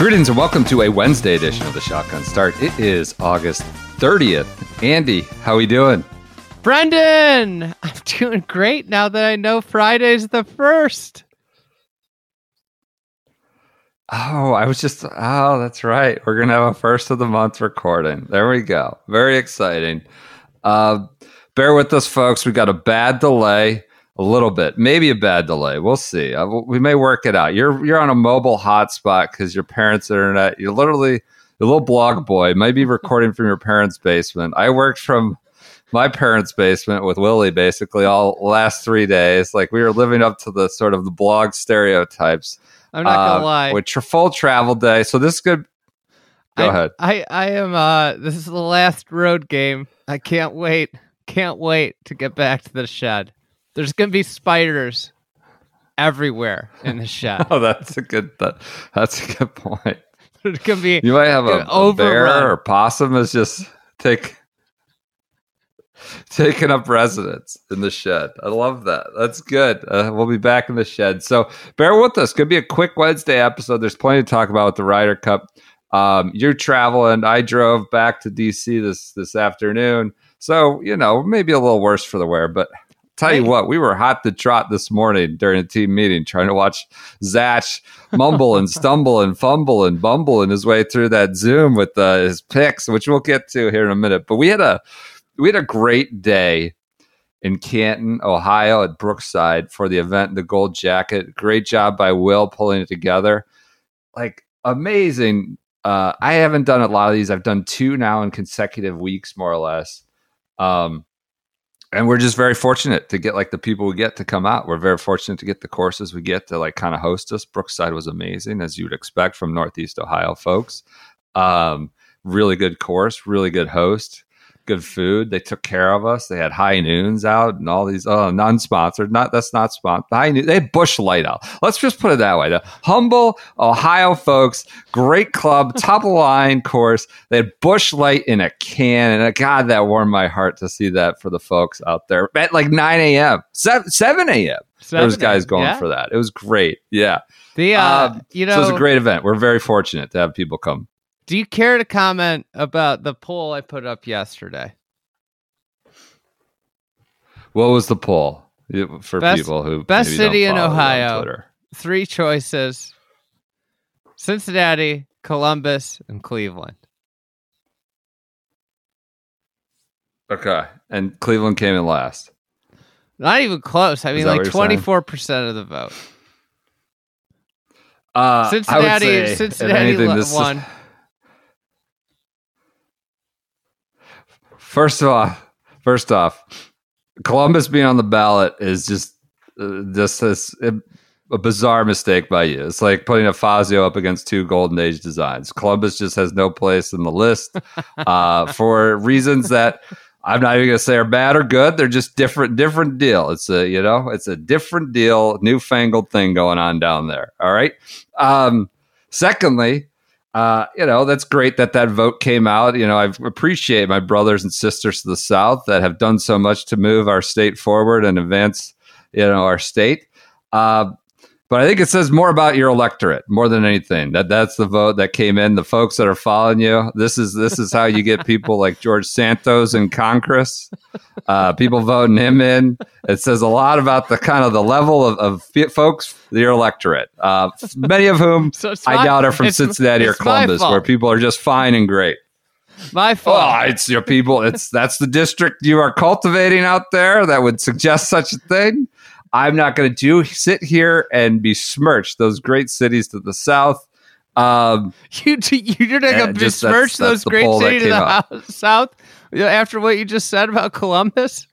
Greetings and welcome to a Wednesday edition of the Shotgun Start. It is August 30th. Andy, how are we doing? Brendan, I'm doing great now that I know Friday's the first. Oh, I was just oh, that's right. We're gonna have a first of the month recording. There we go. Very exciting. Uh, bear with us, folks. We got a bad delay, a little bit, maybe a bad delay. We'll see. Uh, we may work it out. You're you're on a mobile hotspot because your parents' internet. You're literally the little blog boy might be recording from your parents' basement. I worked from my parents' basement with Willie basically all last three days. Like we were living up to the sort of the blog stereotypes. I'm not gonna uh, lie. With tra- full travel day. So this could go I, ahead. I I am uh this is the last road game. I can't wait. Can't wait to get back to the shed. There's gonna be spiders everywhere in the shed. Oh, that's a good that, that's a good point. There's gonna be You might have a, a bear or possum is just take taking up residence in the shed. I love that. That's good. Uh, we'll be back in the shed. So bear with us. Could be a quick Wednesday episode. There's plenty to talk about with the Ryder Cup. Um, you're traveling. I drove back to DC this this afternoon. So you know maybe a little worse for the wear, but. Tell you what, we were hot to trot this morning during a team meeting, trying to watch Zach mumble and stumble and fumble and bumble in his way through that Zoom with uh, his picks, which we'll get to here in a minute. But we had a we had a great day in Canton, Ohio, at Brookside for the event, the Gold Jacket. Great job by Will pulling it together. Like amazing. Uh, I haven't done a lot of these. I've done two now in consecutive weeks, more or less. Um, and we're just very fortunate to get like the people we get to come out. We're very fortunate to get the courses we get to like kind of host us. Brookside was amazing, as you would expect from Northeast Ohio folks. Um, really good course, really good host, good food. They took care of us. They had high noons out and all these oh non-sponsored. Not that's not sponsored. High noon, they had Busch Light out. Let's just put it that way. The humble Ohio folks, great club, top of line course. They had Busch Light in a can, and uh, God, that warmed my heart to see that for the folks out there at like 9 a.m., 7, 7 a.m. There was guys going yeah. for that. It was great. Yeah. the uh Um, you so it was a great event. We're very fortunate to have people come. Do you care to comment about the poll I put up yesterday? What was the poll for Best- people who best city in follow you on Ohio. Three choices. Cincinnati, Columbus, and Cleveland. Okay, and Cleveland came in last. Not even close. I mean, like twenty four percent of the vote. Uh, Cincinnati, Cincinnati anything, this is- First of all, first off, Columbus being on the ballot is just uh, just this a bizarre mistake by you. It's like putting a Fazio up against two Golden Age designs. Columbus just has no place in the list uh, for reasons that I'm not even going to say are bad or good. They're just different, different deal. It's a you know, it's a different deal, newfangled thing going on down there. All right. Um, secondly, uh, you know, that's great that that vote came out. You know, I appreciate my brothers and sisters to the South that have done so much to move our state forward and advance, you know, our state. Uh, but I think it says more about your electorate more than anything. That that's the vote that came in. The folks that are following you. This is this is how you get people like George Santos in Congress. Uh, people voting him in. It says a lot about the kind of the level of, of folks, your electorate. Uh, many of whom So I my- doubt are from Cincinnati or Columbus, where people are just fine and great. My fault. Oh, it's your people. It's that's the district you are cultivating out there that would suggest such a thing. I'm not going to do sit here and besmirch those great cities to the south. Um, You you're not just that's- besmirch that's those great cities to the out. south after what you just said about Columbus.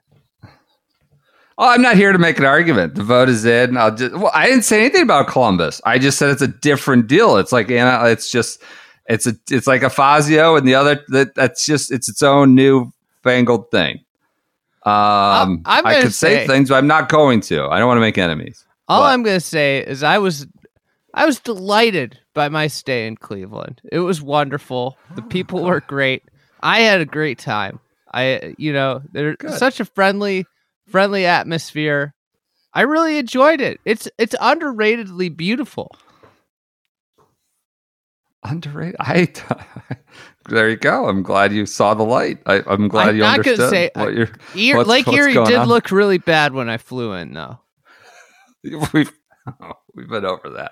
Oh, I'm not here to make an argument. The vote is in. I'll just. Well, I didn't say anything about Columbus. I just said it's a different deal. It's like Anna. It's just. It's a. It's like a Fazio and the other. That that's just. It's its own new fangled thing. Um, I'm I gonna could say, say- things, but I'm not going to. I don't want to make enemies. All What? I'm going to say is I was I was delighted by my stay in Cleveland. It was wonderful. The people were great. I had a great time. I you know, there's Good. such a friendly friendly atmosphere. I really enjoyed it. It's it's underratedly beautiful. Underrated. I. there you go. I'm glad you saw the light. I, I'm glad I'm you not understood say- what you're. What's- Lake what's Erie did on? look really bad when I flew in though. we've we've been over that.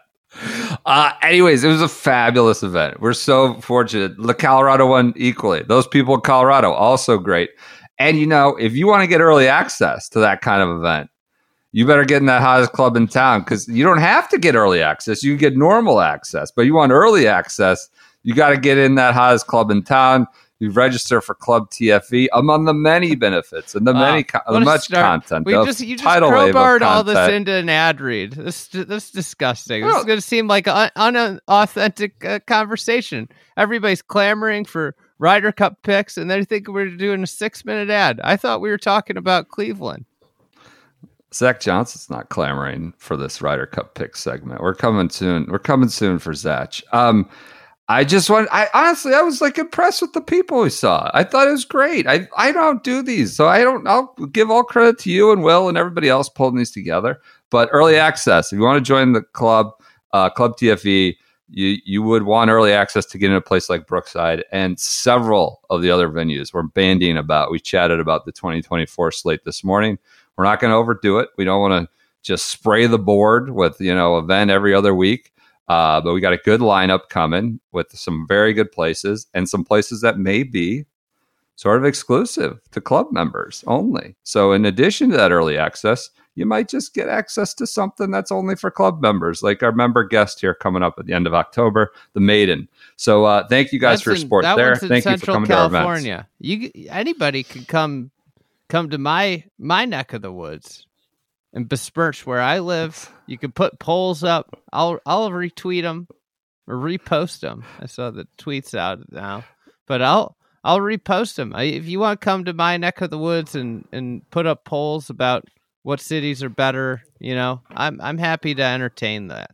Uh, anyways, it was a fabulous event. We're so fortunate. The Colorado one equally. Those people in Colorado also great. And you know, if you want to get early access to that kind of event, you better get in that hottest club in town because you don't have to get early access. You get normal access, but you want early access, you got to get in that hottest club in town. You register for Club TFE among the many benefits and the Wow. many the much start. content. We just you just crowbarred all this into an ad read. This this is disgusting. This is going to seem like an unauthentic uh, conversation. Everybody's clamoring for Ryder Cup picks, and they think we're doing a six minute ad. I thought we were talking about Cleveland. Zach Johnson's not clamoring for this Ryder Cup pick segment. We're coming soon. We're coming soon for Zach. Um, I just want. I honestly, I was like impressed with the people we saw. I thought it was great. I I don't do these, so I don't. I'll give all credit to you and Will and everybody else pulling these together. But early access, if you want to join the club, uh, Club TFE, you you would want early access to get in a place like Brookside and several of the other venues. We're banding about. We chatted about the 2024 slate this morning. We're not going to overdo it. We don't want to just spray the board with you know event every other week. Uh, but we got a good lineup coming with some very good places and some places that may be sort of exclusive to club members only. So in addition to that early access, you might just get access to something that's only for club members, like our member guest here coming up at the end of October, the Maiden. So uh, thank you guys That's for your in- support that there. in Thank you for Central coming to our events. California. You anybody could come come to my my neck of the woods and besmirch where I live. You can put polls up. I'll I'll retweet them or repost them. I saw the tweets out now, but I'll I'll repost them. I, if you want to come to my neck of the woods and and put up polls about what cities are better, you know, I'm I'm happy to entertain that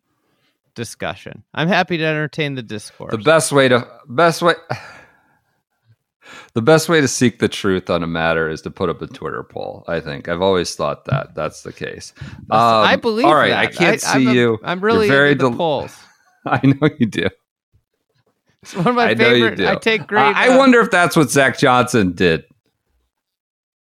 discussion. I'm happy to entertain the discourse. The best way to best way the best way to seek the truth on a matter is to put up a Twitter poll. I think I've always thought that that's the case. Um, I believe. All right, that. I can't I'm see a- you. I'm really You're very into the del- polls. I know you do. It's one of my I favorite. I take great. I, I uh, wonder if that's what Zach Johnson did.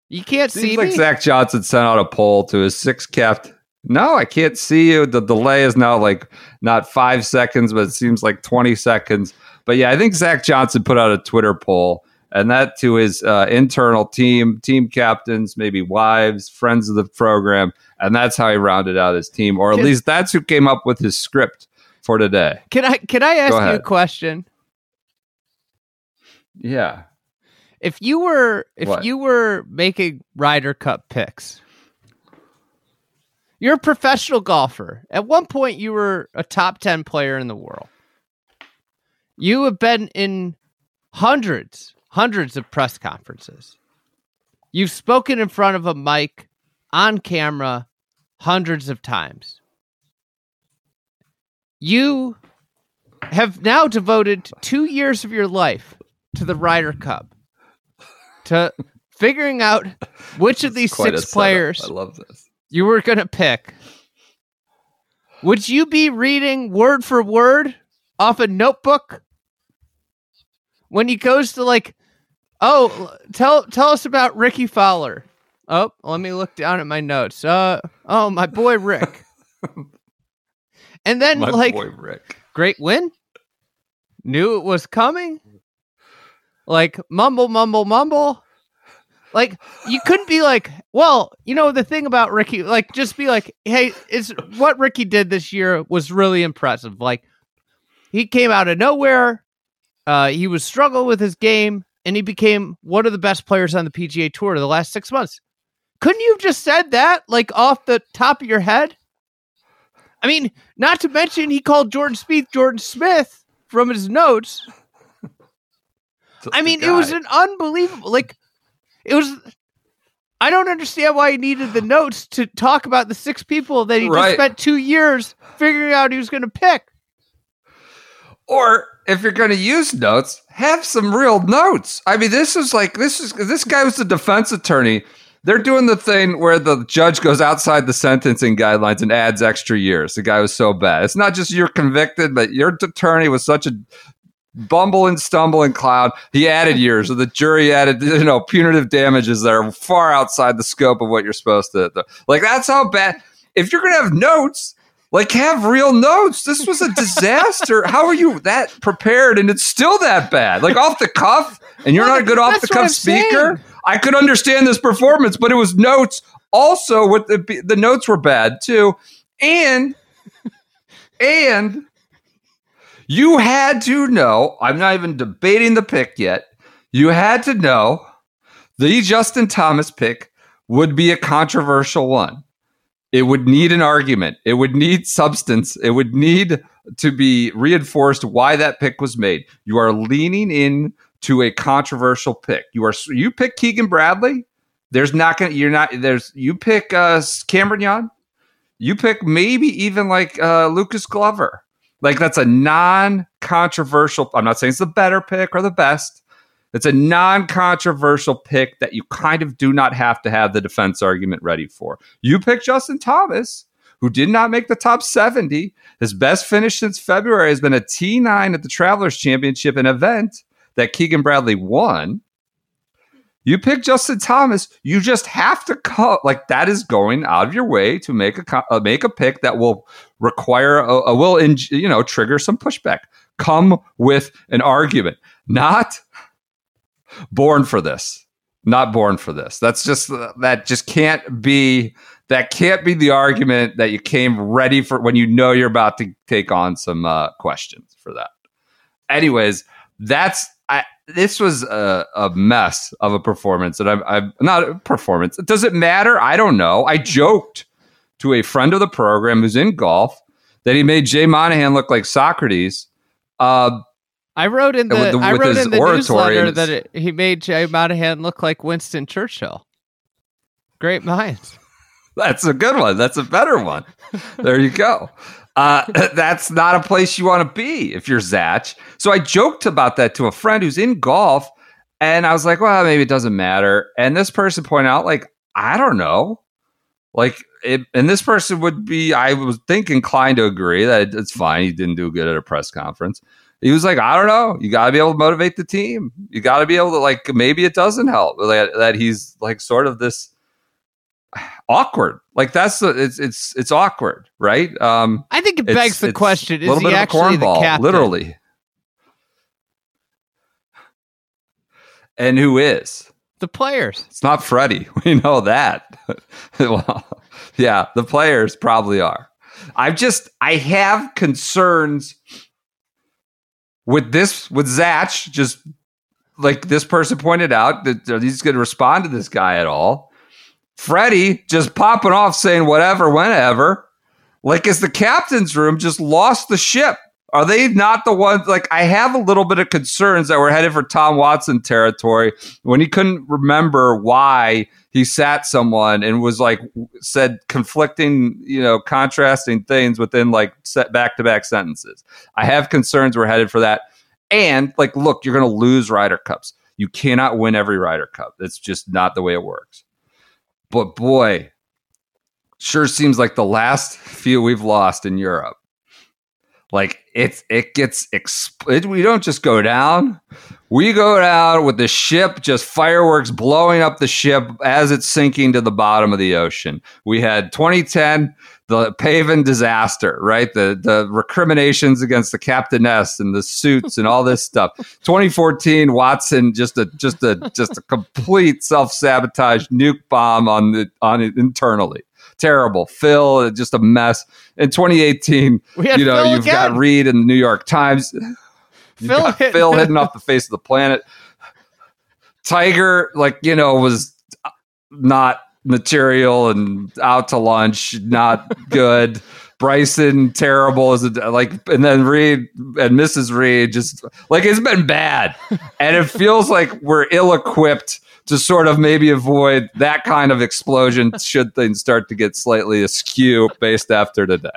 You can't Seems see like me. Zach Johnson sent out a poll to his six capped. No, I can't see you. The delay is now like not five seconds, but it seems like 20 seconds. But yeah, I think Zach Johnson put out a Twitter poll and that to his uh, internal team, team captains, maybe wives, friends of the program. And that's how he rounded out his team, or at Can- least that's who came up with his script for today. Can I? Can I ask you a question? Yeah. If you were, if What? you were making Ryder Cup picks, you're a professional golfer. At one point, you were a top ten player in the world. You have been in hundreds, hundreds of press conferences. You've spoken in front of a mic on camera hundreds of times. You have now devoted two years of your life to the Ryder Cup, to figuring out which of these six players I love this. you were going to pick. Would you be reading word for word off a notebook when he goes to like, oh, tell tell us about Rickie Fowler. Oh, let me look down at my notes. Uh, oh, my boy Rick. and then My like, boy Rick. great win. Knew it was coming. Like mumble, mumble, mumble. Like you couldn't be like, well, you know the thing about Rickie, like just be like, hey, it's what Rickie did this year was really impressive. Like he came out of nowhere. Uh, he was struggling with his game, and he became one of the best players on the PGA Tour the last six months. couldn't you have just said that like off the top of your head? I mean, not to mention he called Jordan Spieth Jordan Smith from his notes. I mean, it was an unbelievable like it was I don't understand why he needed the notes to talk about the six people that he Right. just spent two years figuring out he was going to pick. Or if you're going to use notes, have some real notes. I mean, this is like this is this guy was the defense attorney. They're doing the thing where the judge goes outside the sentencing guidelines and adds extra years. The guy was so bad. It's not just you're convicted, but your attorney was such a bumble and stumble and clown. He added years. The jury added, you know, punitive damages that are far outside the scope of what you're supposed to. Like that's how bad. If you're gonna have notes, like have real notes. This was a disaster. How are you that prepared and it's still that bad? Like off the cuff, and you're not a good off the That's what I'm cuff speaker. saying. I could understand this performance, but it was notes. Also, with the the notes were bad too, and and you had to know. I'm not even debating the pick yet. You had to know the Justin Thomas pick would be a controversial one. It would need an argument. It would need substance. It would need to be reinforced why that pick was made. You are leaning in to a controversial pick. You are you pick Keegan Bradley. There's not gonna you're not there's you pick uh Cameron Young. You pick maybe even like uh Lucas Glover. Like that's a non-controversial. I'm not saying it's the better pick or the best. It's a non-controversial pick that you kind of do not have to have the defense argument ready for. You pick Justin Thomas, who did not make the top 70. His best finish since February has been a T9 at the Travelers Championship, an event that Keegan Bradley won. You pick Justin Thomas, you just have to cut like that is going out of your way to make a uh, make a pick that will require a, a will in, you know trigger some pushback. Come with an argument, not born for this. Not born for this. That's just that just can't be that can't be the argument that you came ready for when you know you're about to take on some uh, questions for that. Anyways, that's I, this was a, a mess of a performance, and I'm, I'm not a performance. Does it matter? I don't know. I joked to a friend of the program who's in golf that he made Jay Monahan look like Socrates. Uh, I wrote in the, the- I wrote in the newsletter that it, he made Jay Monahan look like Winston Churchill. Great minds. That's a good one. That's a better one. There you go. Uh, that's not a place you want to be if you're Zach. So I joked about that to a friend who's in golf, and I was like, "Well, maybe it doesn't matter." And this person pointed out, like, I don't know, like, it, and this person would be, I was think inclined to agree that it's fine. He didn't do good at a press conference. He was like, I don't know. You got to be able to motivate the team. You got to be able to like. Maybe it doesn't help that, that he's like sort of this awkward. Like that's the it's it's it's awkward, right? Um I think it begs the question: a Is little he bit of actually the cornball, captain? literally. And who is? the players. It's not Freddie. We know that. well, yeah, the players probably are. I've just I have concerns with this with Zach. Just like this person pointed out, that these going to respond to this guy at all? Freddie just popping off saying whatever, whenever. Like, is the captain's room just lost the ship? Are they not the ones? Like, I have a little bit of concerns that we're headed for Tom Watson territory when he couldn't remember why he sat someone and was like said conflicting, you know, contrasting things within like set back to back sentences. I have concerns we're headed for that. And like, look, you're going to lose Ryder Cups. You cannot win every Ryder Cup. That's just not the way it works. But boy, sure seems like the last few we've lost in Europe. Like it's it gets exp- it, we don't just go down. We go down with the ship just fireworks blowing up the ship as it's sinking to the bottom of the ocean. We had 2010 the Pavin disaster, right? The the recriminations against the captainess and the suits and all this stuff. 2014 Watson just a just a just a complete self-sabotage nuke bomb on the on it internally. Terrible. Phil, just a mess. In 2018, you know, Phil you've got. Reed in the New York Times. Phil hit- Phil hidden off the face of the planet. Tiger, like, you know, was not material and out to lunch, not good. Bryson terrible as a, like, and then Reed and Mrs. Reed just like it's been bad, and it feels like we're ill-equipped to sort of maybe avoid that kind of explosion should things start to get slightly askew based after today.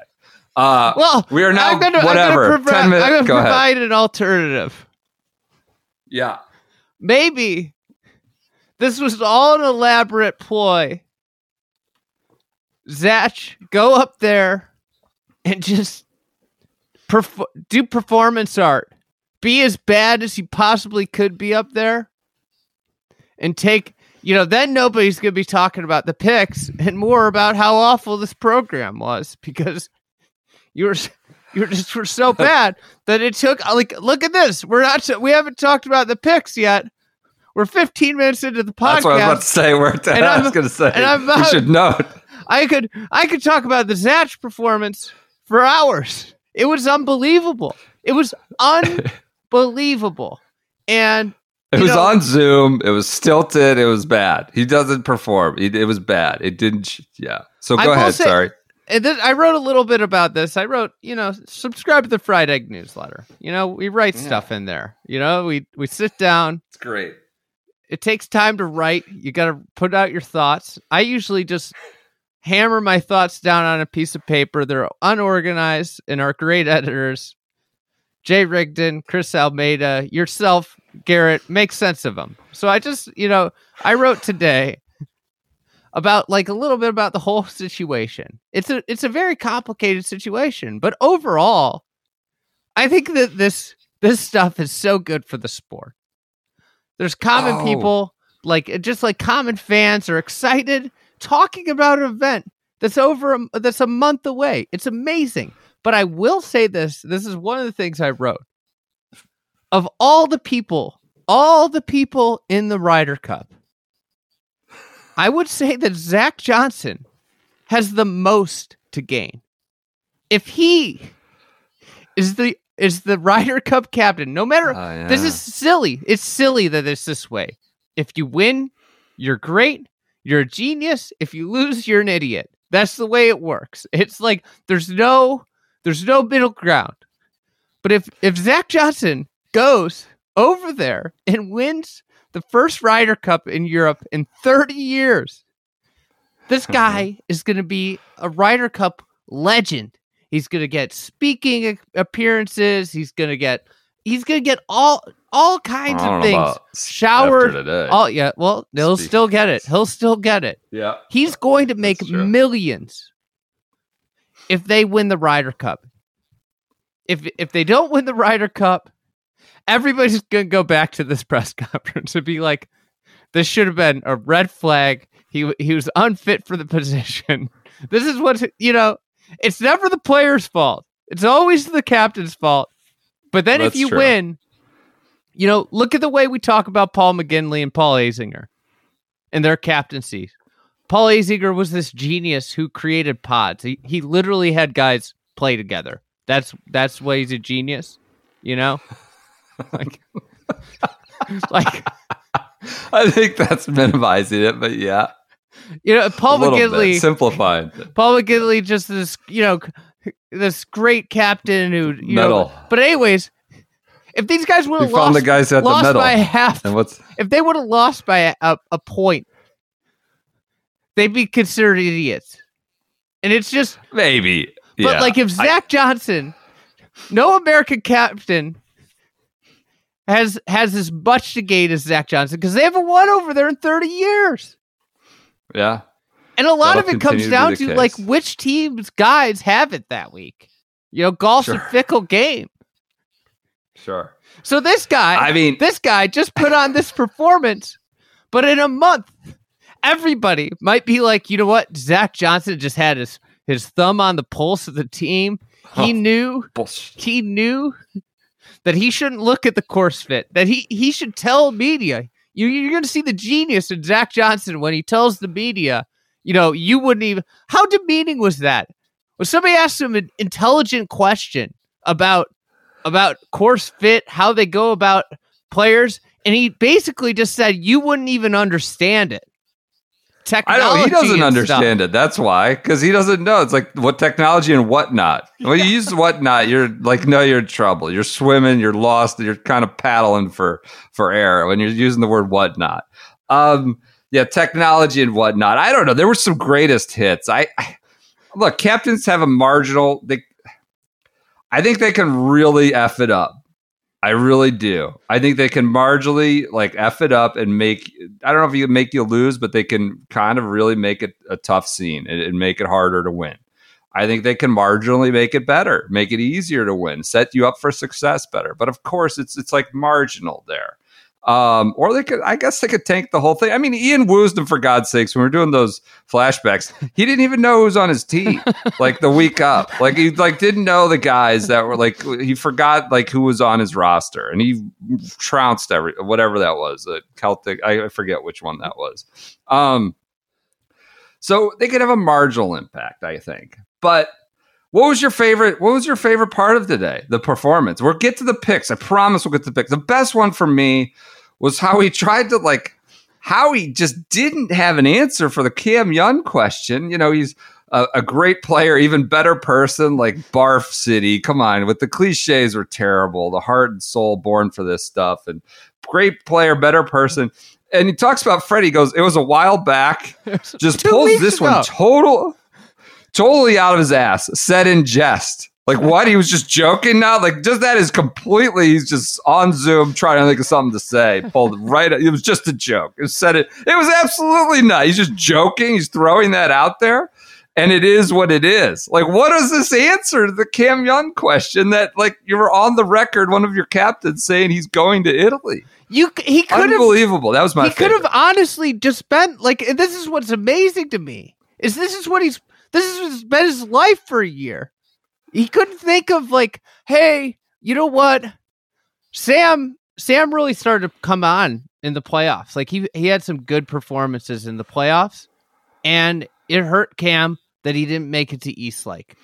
Uh, Well, we are now I'm gonna, whatever. Provi- Ten minutes. I'm gonna Go ahead. provide an alternative. Yeah. Maybe this was all an elaborate ploy. Zach, go up there and just perf- do performance art. Be as bad as you possibly could be up there. And take, you know, then nobody's going to be talking about the picks and more about how awful this program was because you were you were just were so bad that it took like look at this. We're not we haven't talked about the picks yet. We're 15 minutes into the podcast. That's what I was about to say. We're And I was going to say. and I'm about- should note. I could I could talk about the Zach performance for hours. It was unbelievable. It was unbelievable. And It was know- on Zoom. It was stilted. It was bad. He doesn't perform. It, it was bad. It didn't. Yeah. So go will ahead. say- Sorry. and this, I wrote a little bit about this. I wrote, you know, subscribe to the Fried Egg newsletter. You know, we write Yeah. stuff in there. You know, we we sit down. It's great. It takes time to write. You got to put out your thoughts. I usually just hammer my thoughts down on a piece of paper. They're unorganized, and our great editors, Jay Rigdon, Chris Almeida, yourself, Garrett, make sense of them. So I just, you know, I wrote today about like a little bit about the whole situation. It's a it's a very complicated situation, but overall, I think that this this stuff is so good for the sport. There's common Oh. people like just like common fans are excited talking about an event that's over a, that's a month away. It's amazing. But I will say this, this is one of the things I wrote. Of all the people, all the people in the Ryder Cup, I would say that Zach Johnson has the most to gain. If he is the is the Ryder Cup captain, no matter Oh, this is silly. It's silly that it's this way. If you win, you're great. You're a genius. If you lose, you're an idiot. That's the way it works. It's like there's no there's no middle ground. But if if Zach Johnson goes over there and wins the first Ryder Cup in Europe in 30 years, this uh-huh. guy is going to be a Ryder Cup legend. He's going to get speaking appearances. He's going to get he's going to get all all kinds of things. Showered. today. Oh yeah, well, he'll Speak- still get it. He'll still get it. yeah. He's going to make millions if they win the Ryder Cup. If if they don't win the Ryder Cup, everybody's going to go back to this press conference and be like, "This should have been a red flag. He he was unfit for the position. This is what you know. It's never the player's fault. It's always the captain's fault. But then if you true. win, you know, look at the way we talk about Paul McGinley and Paul Azinger and their captaincy. Paul Azinger was this genius who created pods. He he literally had guys play together. That's that's why he's a genius, you know? Like like I think that's minimizing it, but yeah. you know, Paul little bit. McGinley simplified. Paul McGinley just this, you know, this great captain who you know but anyways, if these guys would have found lost, the guys at had the lost medal. by half And what's if they would have lost by a, a, a point, they'd be considered idiots. And it's just maybe? But yeah. like if I- Zach Johnson, no American captain has has as much to gain as Zach Johnson because they haven't won over there in 30 years. yeah, And a lot That'll of it comes down the to like which team's guys have it that week. You know, golf's a fickle game. sure. So this guy, I mean, this guy just put on this performance, but in a month, everybody might be like, you know what? Zach Johnson just had his his thumb on the pulse of the team. He Huh. knew bullshit. he knew that he shouldn't look at the course fit. That he he should tell media. You you're going to see the genius in Zach Johnson when he tells the media. You know, you wouldn't even. How demeaning was that? When somebody asked him an intelligent question about about course fit, how they go about players, and he basically just said you wouldn't even understand it. I technology. don't. He doesn't understand stuff. it. That's why, because he doesn't know. It's like what technology and whatnot. When you use whatnot, you're like, no, you're in trouble. You're swimming. You're lost. You're kind of paddling for for air when you're using the word whatnot. Um, yeah, technology and whatnot. I don't know. There were some greatest hits. I, I look. Captains have a marginal. They, I think they can really f it up. I really do. I think they can marginally like f it up and make. I don't know if you make you lose, but they can kind of really make it a tough scene and, and make it harder to win. I think they can marginally make it better, make it easier to win, set you up for success better. But of course, it's it's like marginal there. Um, or they could, I guess, they could tank the whole thing. I mean, Ian Woosnam, for God's sakes, when we are doing those flashbacks, he didn't even know who was on his team. like the week up, like he like didn't know the guys that were like he forgot like who was on his roster, and he trounced every whatever that was. A Celtic, I, I forget which one that was. Um, so they could have a marginal impact, I think. But what was your favorite? What was your favorite part of today? The performance. We'll get to the picks. I promise we'll get to the picks. The best one for me was how he tried to like how he just didn't have an answer for the Cam Young question. You know, he's a, a great player, even better person, like Barf City. Come on, with the cliches were terrible. The heart and soul born for this stuff, and great player, better person. And he talks about Freddie. Goes, it was a while back. Just pulls this one total, totally out of his ass. Said in jest. Like what? He was just joking now. Like just that is completely. He's just on Zoom trying to think of something to say. Pulled right. It was just a joke. It said it. It was absolutely not. He's just joking. He's throwing that out there, and it is what it is. Like what is this answer to the Cam Young question? That like you were on the record, one of your captains saying he's going to Italy. You he could have Unbelievable. That was my. he could have honestly just spent like this is what's amazing to me is this is what he's this is what's been his life for a year. He couldn't think of like, hey, you know what, Sam Sam really started to come on in the playoffs. Like he he had some good performances in the playoffs, and it hurt Cam that he didn't make it to East Lake.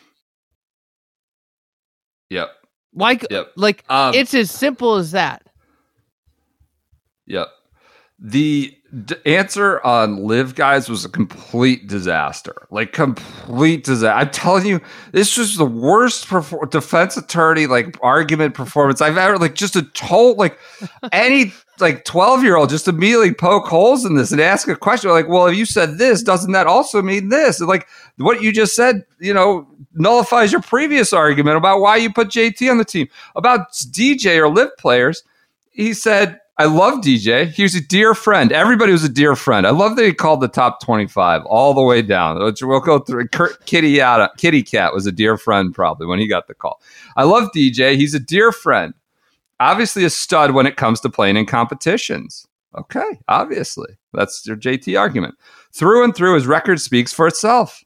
Yep. Like Yep. like Um, it's as simple as that. Yep. The d- answer on LIV guys was a complete disaster. Like complete disaster. I'm telling you, this was the worst perfor- defense attorney like argument performance I've ever like just a total like any like 12 year old just immediately poke holes in this and ask a question like, well, if you said this, doesn't that also mean this? And like what you just said, you know, nullifies your previous argument about why you put JT on the team. About DJ or LIV players, he said, I love DJ. He was a dear friend. Everybody was a dear friend. I love that he called the top 25 all the way down. We'll go through. Kitty, Kitty Cat was a dear friend probably when he got the call. I love DJ. He's a dear friend. Obviously, a stud when it comes to playing in competitions. Okay, obviously. That's your JT argument. Through and through, his record speaks for itself.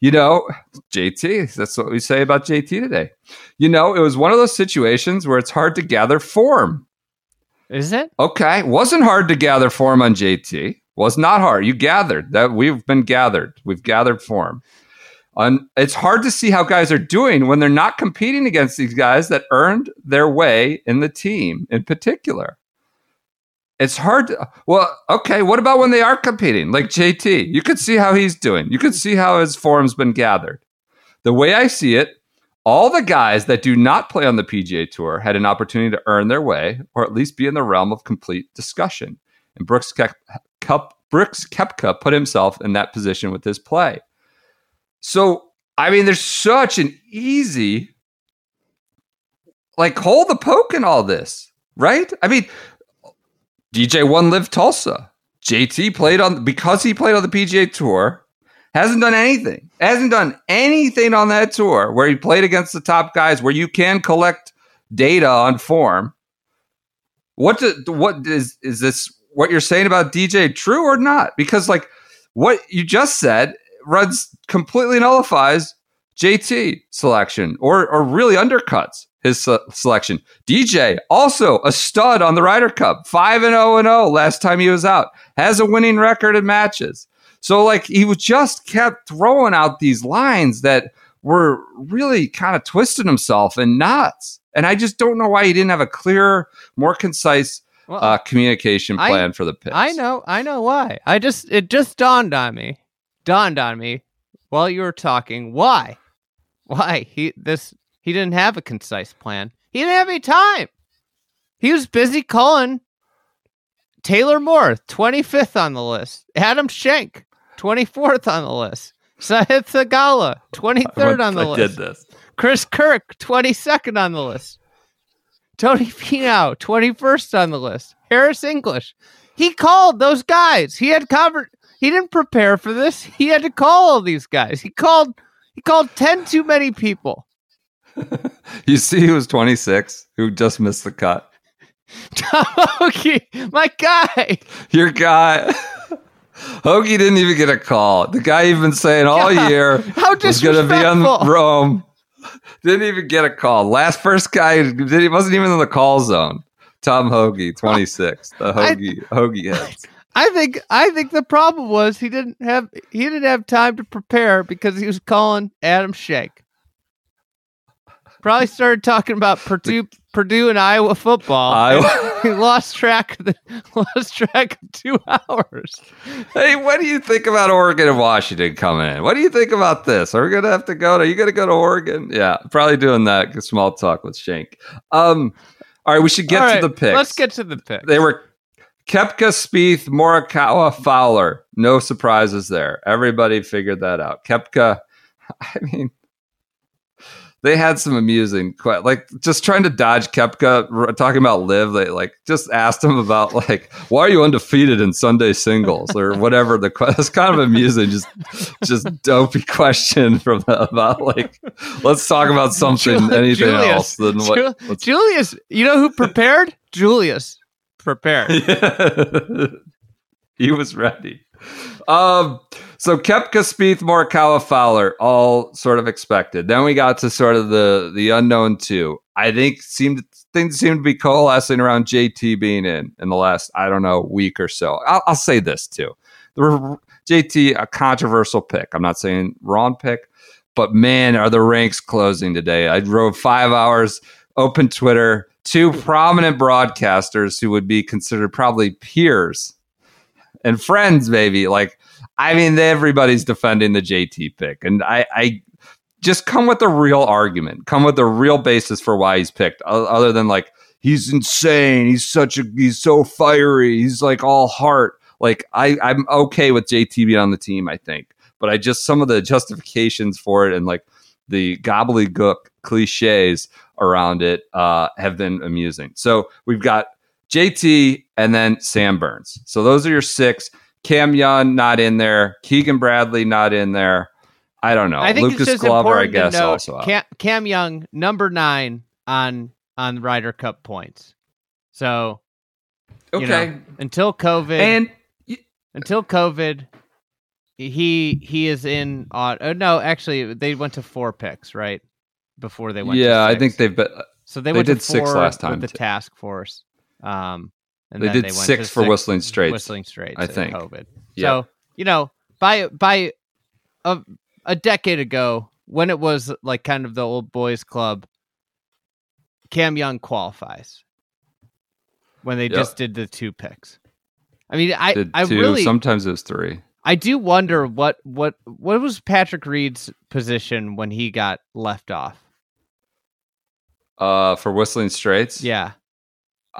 You know, JT, that's what we say about JT today. You know, it was one of those situations where it's hard to gather form. Is it? Okay, wasn't hard to gather form on JT. Was not hard. You gathered that we've been gathered. We've gathered form. On it's hard to see how guys are doing when they're not competing against these guys that earned their way in the team in particular. It's hard to well, okay, what about when they are competing? Like JT, you could see how he's doing. You could see how his form's been gathered. The way I see it, all the guys that do not play on the PGA Tour had an opportunity to earn their way, or at least be in the realm of complete discussion. And Brooks, Kep- Brooks Koepka put himself in that position with his play. So, I mean, there's such an easy, like, hold the poke in all this, right? I mean, DJ won LIV Tulsa. JT played on because he played on the PGA Tour. Hasn't done anything. Hasn't done anything on that tour where he played against the top guys where you can collect data on form. What do, what is is this what you're saying about DJ true or not? Because like what you just said runs completely nullifies JT selection or or really undercuts his se- selection. DJ also a stud on the Ryder Cup, 5 and 0 and 0 last time he was out. Has a winning record in matches. So like he was just kept throwing out these lines that were really kind of twisting himself in knots. And I just don't know why he didn't have a clearer, more concise Well, uh, communication I- plan for the Pits. I know, I know why. I just it just dawned on me, dawned on me while you were talking. Why? Why he this he didn't have a concise plan. He didn't have any time. He was busy calling Taylor Moore, twenty fifth on the list. Adam Schenk, twenty fourth on the list. Sahith I third went- on the I list. did this. Chris Kirk, 22nd on the list. Tony Finau, 21st on the list. Harris English. He called those guys. He had conver- he didn't prepare for this. He had to call all these guys. He called he called 10 too many people. You see, who was 26 who just missed the cut. Tom Hoge, my guy. Your guy. Hoge didn't even get a call. The guy you've been saying all God, year How was going to be on. Rome. Didn't even get a call. Last first guy, he wasn't even in the call zone. Tom Hoge, 26. The I- Hoagie, Hoagie heads. I think I think the problem was he didn't have he didn't have time to prepare because he was calling Adam Schenk. Probably started talking about Purdue Purdue and Iowa football. Iowa. lost track of the lost track of two hours. Hey, what do you think about Oregon and Washington coming in? What do you think about this? Are we going to have to go? Are you going to go to Oregon? Yeah, probably doing that small talk with Schenk. Um, all right, we should get All to the picks. Let's get to the pick. They were Koepka, Spieth, Morikawa, Fowler. No surprises there. Everybody figured that out. Koepka, I mean, they had some amusing, que- like just trying to dodge Koepka, r- talking about LIV. They like just asked him about like, why are you undefeated in Sunday singles or whatever. The que- it's kind of amusing, just just dopey question from about like, let's talk about something, Jul- anything Julius. else than what. Ju- what's- Julius, you know who prepared? Julius prepared. Yeah. he was ready. Um, so Koepka, Spieth, Morikawa, Fowler, all sort of expected. Then we got to sort of the the unknown two. I think seemed things seemed to be coalescing around JT being in in the last I don't know week or so. I'll, I'll say this too: the JT a controversial pick. I'm not saying wrong pick, but man, are the ranks closing today? I drove five hours, open Twitter, two prominent broadcasters who would be considered probably peers and friends, maybe. Like, I mean, everybody's defending the JT pick, and I, I just come with a real argument, come with a real basis for why he's picked, other than like he's insane, he's such a, he's so fiery, he's like all heart. Like, I, I'm okay with JT being on the team, I think, but I just some of the justifications for it and like the gobbledygook cliches around it uh, have been amusing. So we've got JT and then Sam Burns. So those are your six. Cam Young not in there. Keegan Bradley not in there. I don't know. I think Lucas it's just Glover, I guess, note also. Cam, Cam Young, number nine on on Ryder Cup points. So you okay. know, until COVID, and until COVID, he he is in. Uh, oh, no, actually, they went to four picks right before they went. to yeah, I think they've been. so they, they went did six last time, with the too. task force. Um, and They then did went six for Whistling Straits, Whistling Straits, I think. COVID. Yeah. So you know, by by a a decade ago, when it was like kind of the old boys club, Cam Young qualifies when they Yep. just did the two picks. I mean, I Did I two. really Sometimes it was three. I do wonder what what what was Patrick Reed's position when he got left off. Uh, for Whistling Straits. Yeah,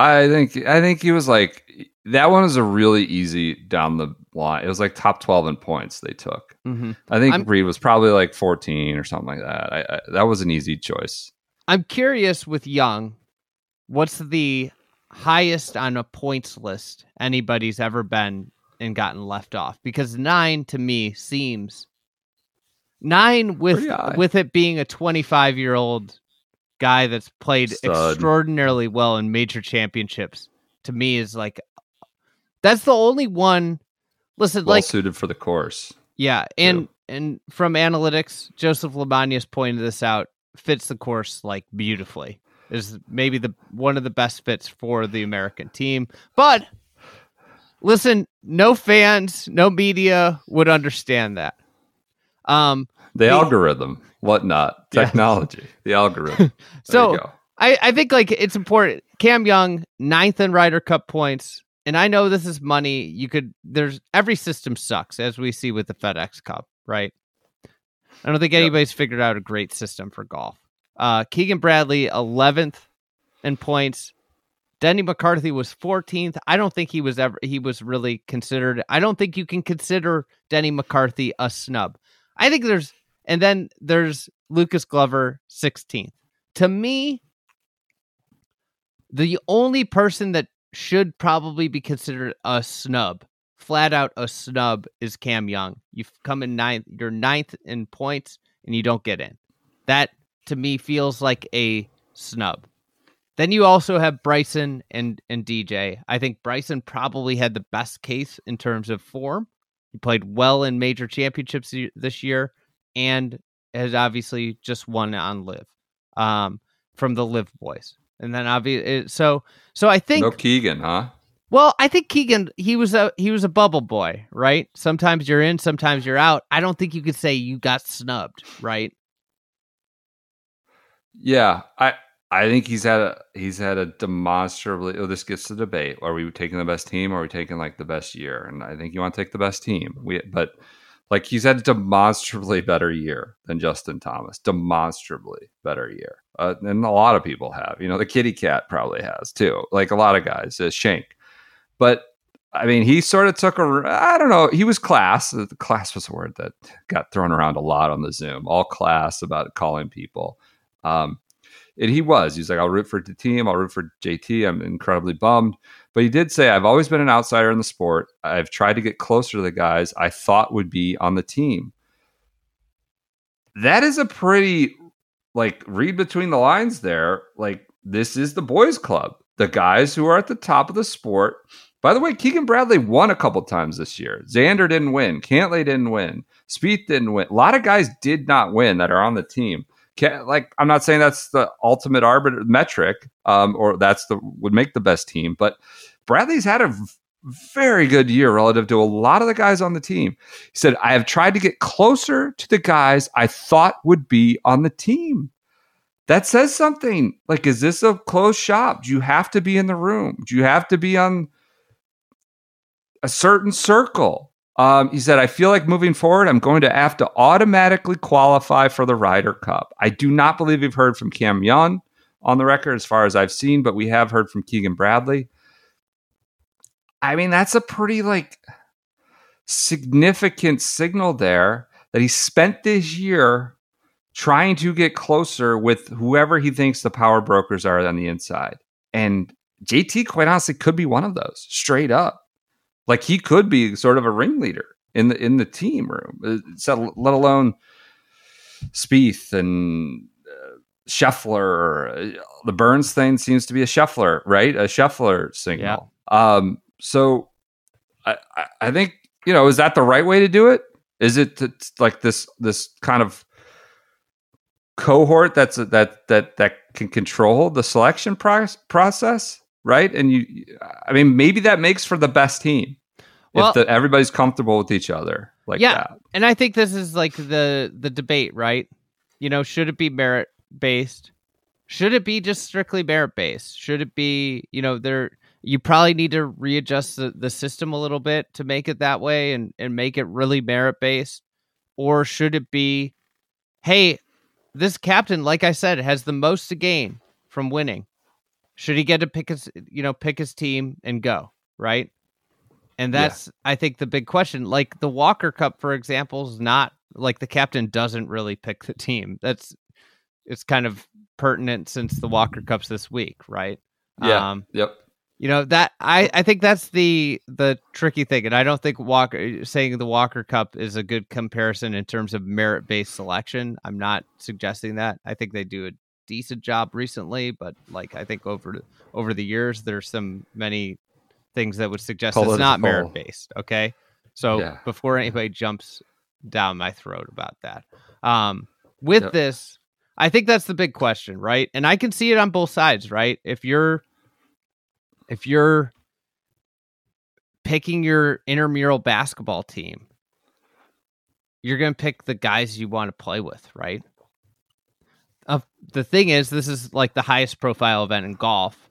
I think I think he was like that one was a really easy down the line. It was like top twelve in points they took. hmm I think I'm- Reed was probably like fourteen or something like that. I, I, that was an easy choice. I'm curious with Young, what's the highest on a points list anybody's ever been and gotten left off? Because nine to me seems nine with with it being a 25 year old guy that's played Stud. extraordinarily well in major championships. To me, is like that's the only one. Listen, Well like suited for the course. yeah, and and from analytics, Joseph Lamagna's pointed this out. Fits the course like beautifully. Is maybe the one of the best fits for the American team. But listen, no fans, no media would understand that. Um, The The- algorithm, whatnot, Yeah. technology, the algorithm. So. I, I think like it's important. Cam Young, ninth in Ryder Cup points. And I know this is money. You could, there's every system sucks, as we see with the FedEx Cup, right? I don't think Yep. anybody's figured out a great system for golf. Uh, Keegan Bradley, 11th in points. Denny McCarthy was 14th. I don't think he was ever, he was really considered. I don't think you can consider Denny McCarthy a snub. I think there's, and then there's Lucas Glover, 16th. To me, the only person that should probably be considered a snub, flat out a snub, is Cam Young. You've come in ninth, you're ninth in points, and you don't get in. That to me feels like a snub. Then you also have Bryson and and DJ. I think Bryson probably had the best case in terms of form. He played well in major championships this year, and has obviously just won on LIV um, from the LIV boys. And then obviously, so so I think No Keegan, huh? well, I think Keegan he was a he was a bubble boy, right? Sometimes you're in, sometimes you're out. I don't think you could say you got snubbed, right? Yeah, I I think he's had a he's had a demonstrably. Oh, this gets to debate: Are we taking the best team, or are we taking like the best year? And I think you want to take the best team. We but like he's had a demonstrably better year than Justin Thomas. Demonstrably better year, uh, and a lot of people have. You know, the Kitty Cat probably has too. Like a lot of guys, uh, Schenk. But I mean, he sort of took a. I don't know. He was class. The class was a word that got thrown around a lot on the Zoom. All class about calling people. Um, and he was. He's like, I'll root for the team. I'll root for JT. I'm incredibly bummed. But he did say, I've always been an outsider in the sport. I've tried to get closer to the guys I thought would be on the team. That is a pretty, like, read between the lines there. Like, this is the boys' club. The guys who are at the top of the sport. By the way, Keegan Bradley won a couple times this year. Xander didn't win. Cantlay didn't win. Spieth didn't win. A lot of guys did not win that are on the team can like I'm not saying that's the ultimate arbiter metric, um, or that's the would make the best team, but Bradley's had a very good year relative to a lot of the guys on the team. He said, I have tried to get closer to the guys I thought would be on the team. That says something. Like, is this a closed shop? Do you have to be in the room? Do you have to be on a certain circle? Um, he said, I feel like moving forward, I'm going to have to automatically qualify for the Ryder Cup. I do not believe we've heard from Cam Young on the record as far as I've seen, but we have heard from Keegan Bradley. I mean, that's a pretty like significant signal there that he spent this year trying to get closer with whoever he thinks the power brokers are on the inside. And JT, quite honestly, could be one of those straight up. Like he could be sort of a ringleader in the in the team room, uh, so let alone Spieth and uh, Scheffler. Uh, The Burns thing seems to be a Scheffler, right? A Scheffler signal. Um, so I, I, think you know, is that the right way to do it? Is it to, like this this kind of cohort that's that that that can control the selection pro- process, right? And you, I mean, maybe that makes for the best team Well- if the, everybody's comfortable with each other like Yeah. that. And I think this is like the the debate, right? You know, should it be merit based? Should it be just strictly merit based? Should it be, you know, there you probably need to readjust the, the system a little bit to make it that way and, and make it really merit based? Or should it be, hey, this captain, like I said, has the most to gain from winning. Should he get to pick his you know, pick his team and go, right? And Yeah. that's I think the big question. Like the Walker Cup, for example, is not like the captain doesn't really pick the team. That's it's kind of pertinent since the Walker Cup's this week, right? Yeah. Um, Yep. you know that I I think that's the the tricky thing, and I don't think Walker saying the Walker Cup is a good comparison in terms of merit based selection. I'm not suggesting that. I think they do a decent job recently, but like I think over over the years, there's some many things that would suggest it's not merit based. Okay, so Yeah. before anybody jumps down my throat about that, um, with Yep. this, I think that's the big question, right? And I can see it on both sides, right? If you're if you're picking your intramural basketball team, you're going to pick the guys you want to play with, right? Uh, the thing is, this is like the highest profile event in golf.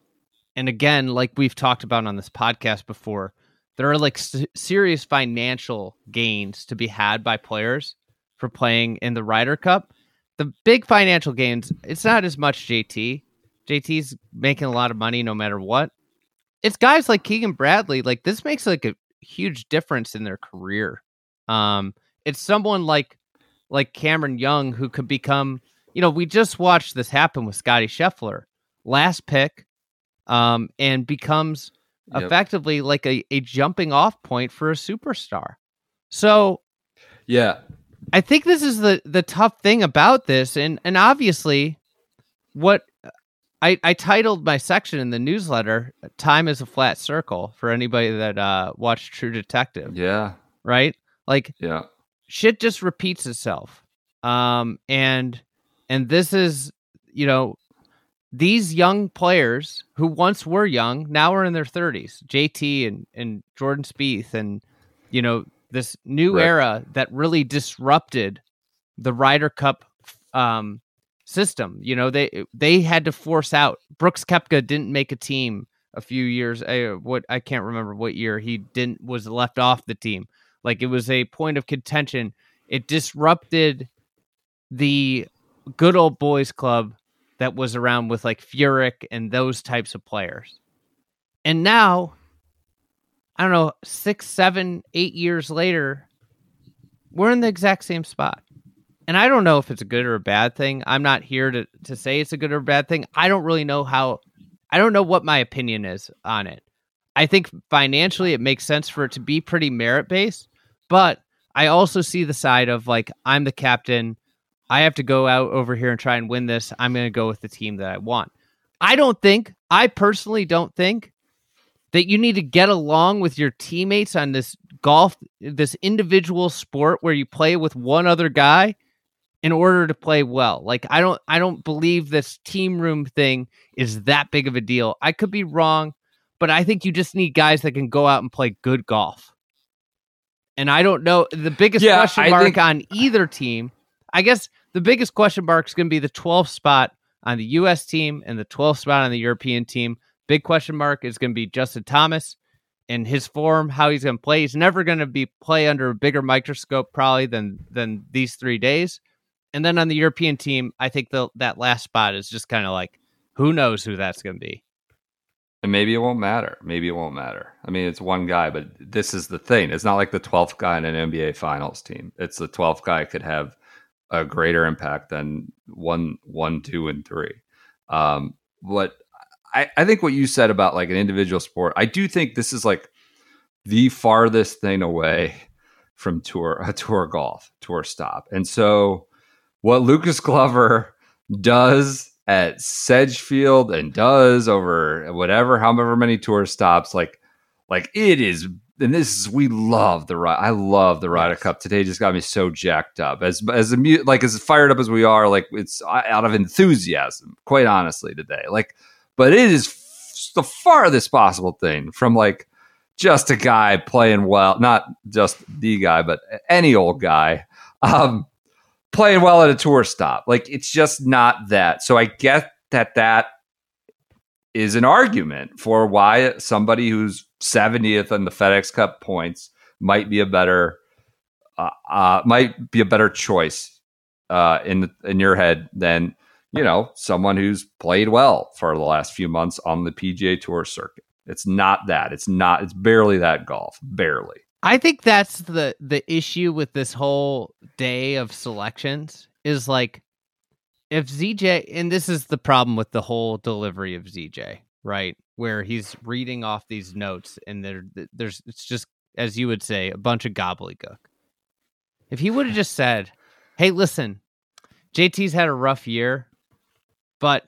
and again, like we've talked about on this podcast before, there are like s- serious financial gains to be had by players for playing in the Ryder Cup. The big financial gains, it's not as much JT. JT's making a lot of money no matter what. It's guys like Keegan Bradley. Like this makes like a huge difference in their career. Um, it's someone like like Cameron Young who could become. You know, we just watched this happen with Scotty Scheffler, last pick, um, and becomes Yep. effectively like a, a jumping off point for a superstar. So Yeah. I think this is the the tough thing about this, and and obviously, what I I titled my section in the newsletter "Time is a flat circle" for anybody that uh watched True Detective, Yeah. right? Like Yeah. shit just repeats itself, um, and and this is you know these young players who once were young now are in their 30s jt and and jordan Spieth and you know this new Right. era that really disrupted the Ryder Cup um, system. You know, they they had to force out. Brooks Koepka didn't make a team a few years. Uh, what I can't remember what year he didn't was left off the team. Like it was a point of contention. It disrupted the good old boys club that was around with like Furyk and those types of players. And now I don't know, six, seven, eight years later, we're in the exact same spot. And I don't know if it's a good or a bad thing. I'm not here to, to say it's a good or a bad thing. I don't really know how, I don't know what my opinion is on it. I think financially it makes sense for it to be pretty merit based, but I also see the side of like, I'm the captain. I have to go out over here and try and win this. I'm going to go with the team that I want. I don't think, I personally don't think that you need to get along with your teammates on this golf, this individual sport where you play with one other guy in order to play well. Like I don't I don't believe this team room thing is that big of a deal. I could be wrong, but I think you just need guys that can go out and play good golf. And I don't know the biggest Yeah, question I mark think- on either team. I guess the biggest question mark is going to be the 12th spot on the US team and the 12th spot on the European team. Big question mark is going to be Justin Thomas and his form, how he's going to play. He's never going to be play under a bigger microscope probably than than these 3 days. And then on the European team, I think the that last spot is just kind of like who knows who that's going to be. And maybe it won't matter. Maybe it won't matter. I mean, it's one guy, but this is the thing. It's not like the 12th guy in an NBA Finals team. It's the 12th guy could have a greater impact than one, one, two, and three. Um, what I, I think what you said about like an individual sport, I do think this is like the farthest thing away from tour a tour golf tour stop. And so what Lucas Glover does at Sedgefield and does over whatever, however many tour stops, like like it is and this is we love the ride. I love the Ryder Yes. Cup. Today just got me so jacked up. As as like as fired up as we are, like it's out of enthusiasm, quite honestly today. Like, but it is f- the farthest possible thing from like just a guy playing well, not just the guy, but any old guy um, playing well at a tour stop. Like it's just not that. So I get that that is an argument for why somebody who's 70th in the FedEx Cup points might be a better uh, uh, might be a better choice uh, in in your head than you know someone who's played well for the last few months on the PGA Tour circuit. It's not that. It's not. It's barely that golf. Barely. I think that's the the issue with this whole day of selections is like if ZJ and this is the problem with the whole delivery of ZJ, right? Where he's reading off these notes and there there's it's just as you would say a bunch of gobbledygook. If he would have just said, "Hey, listen, JT's had a rough year, but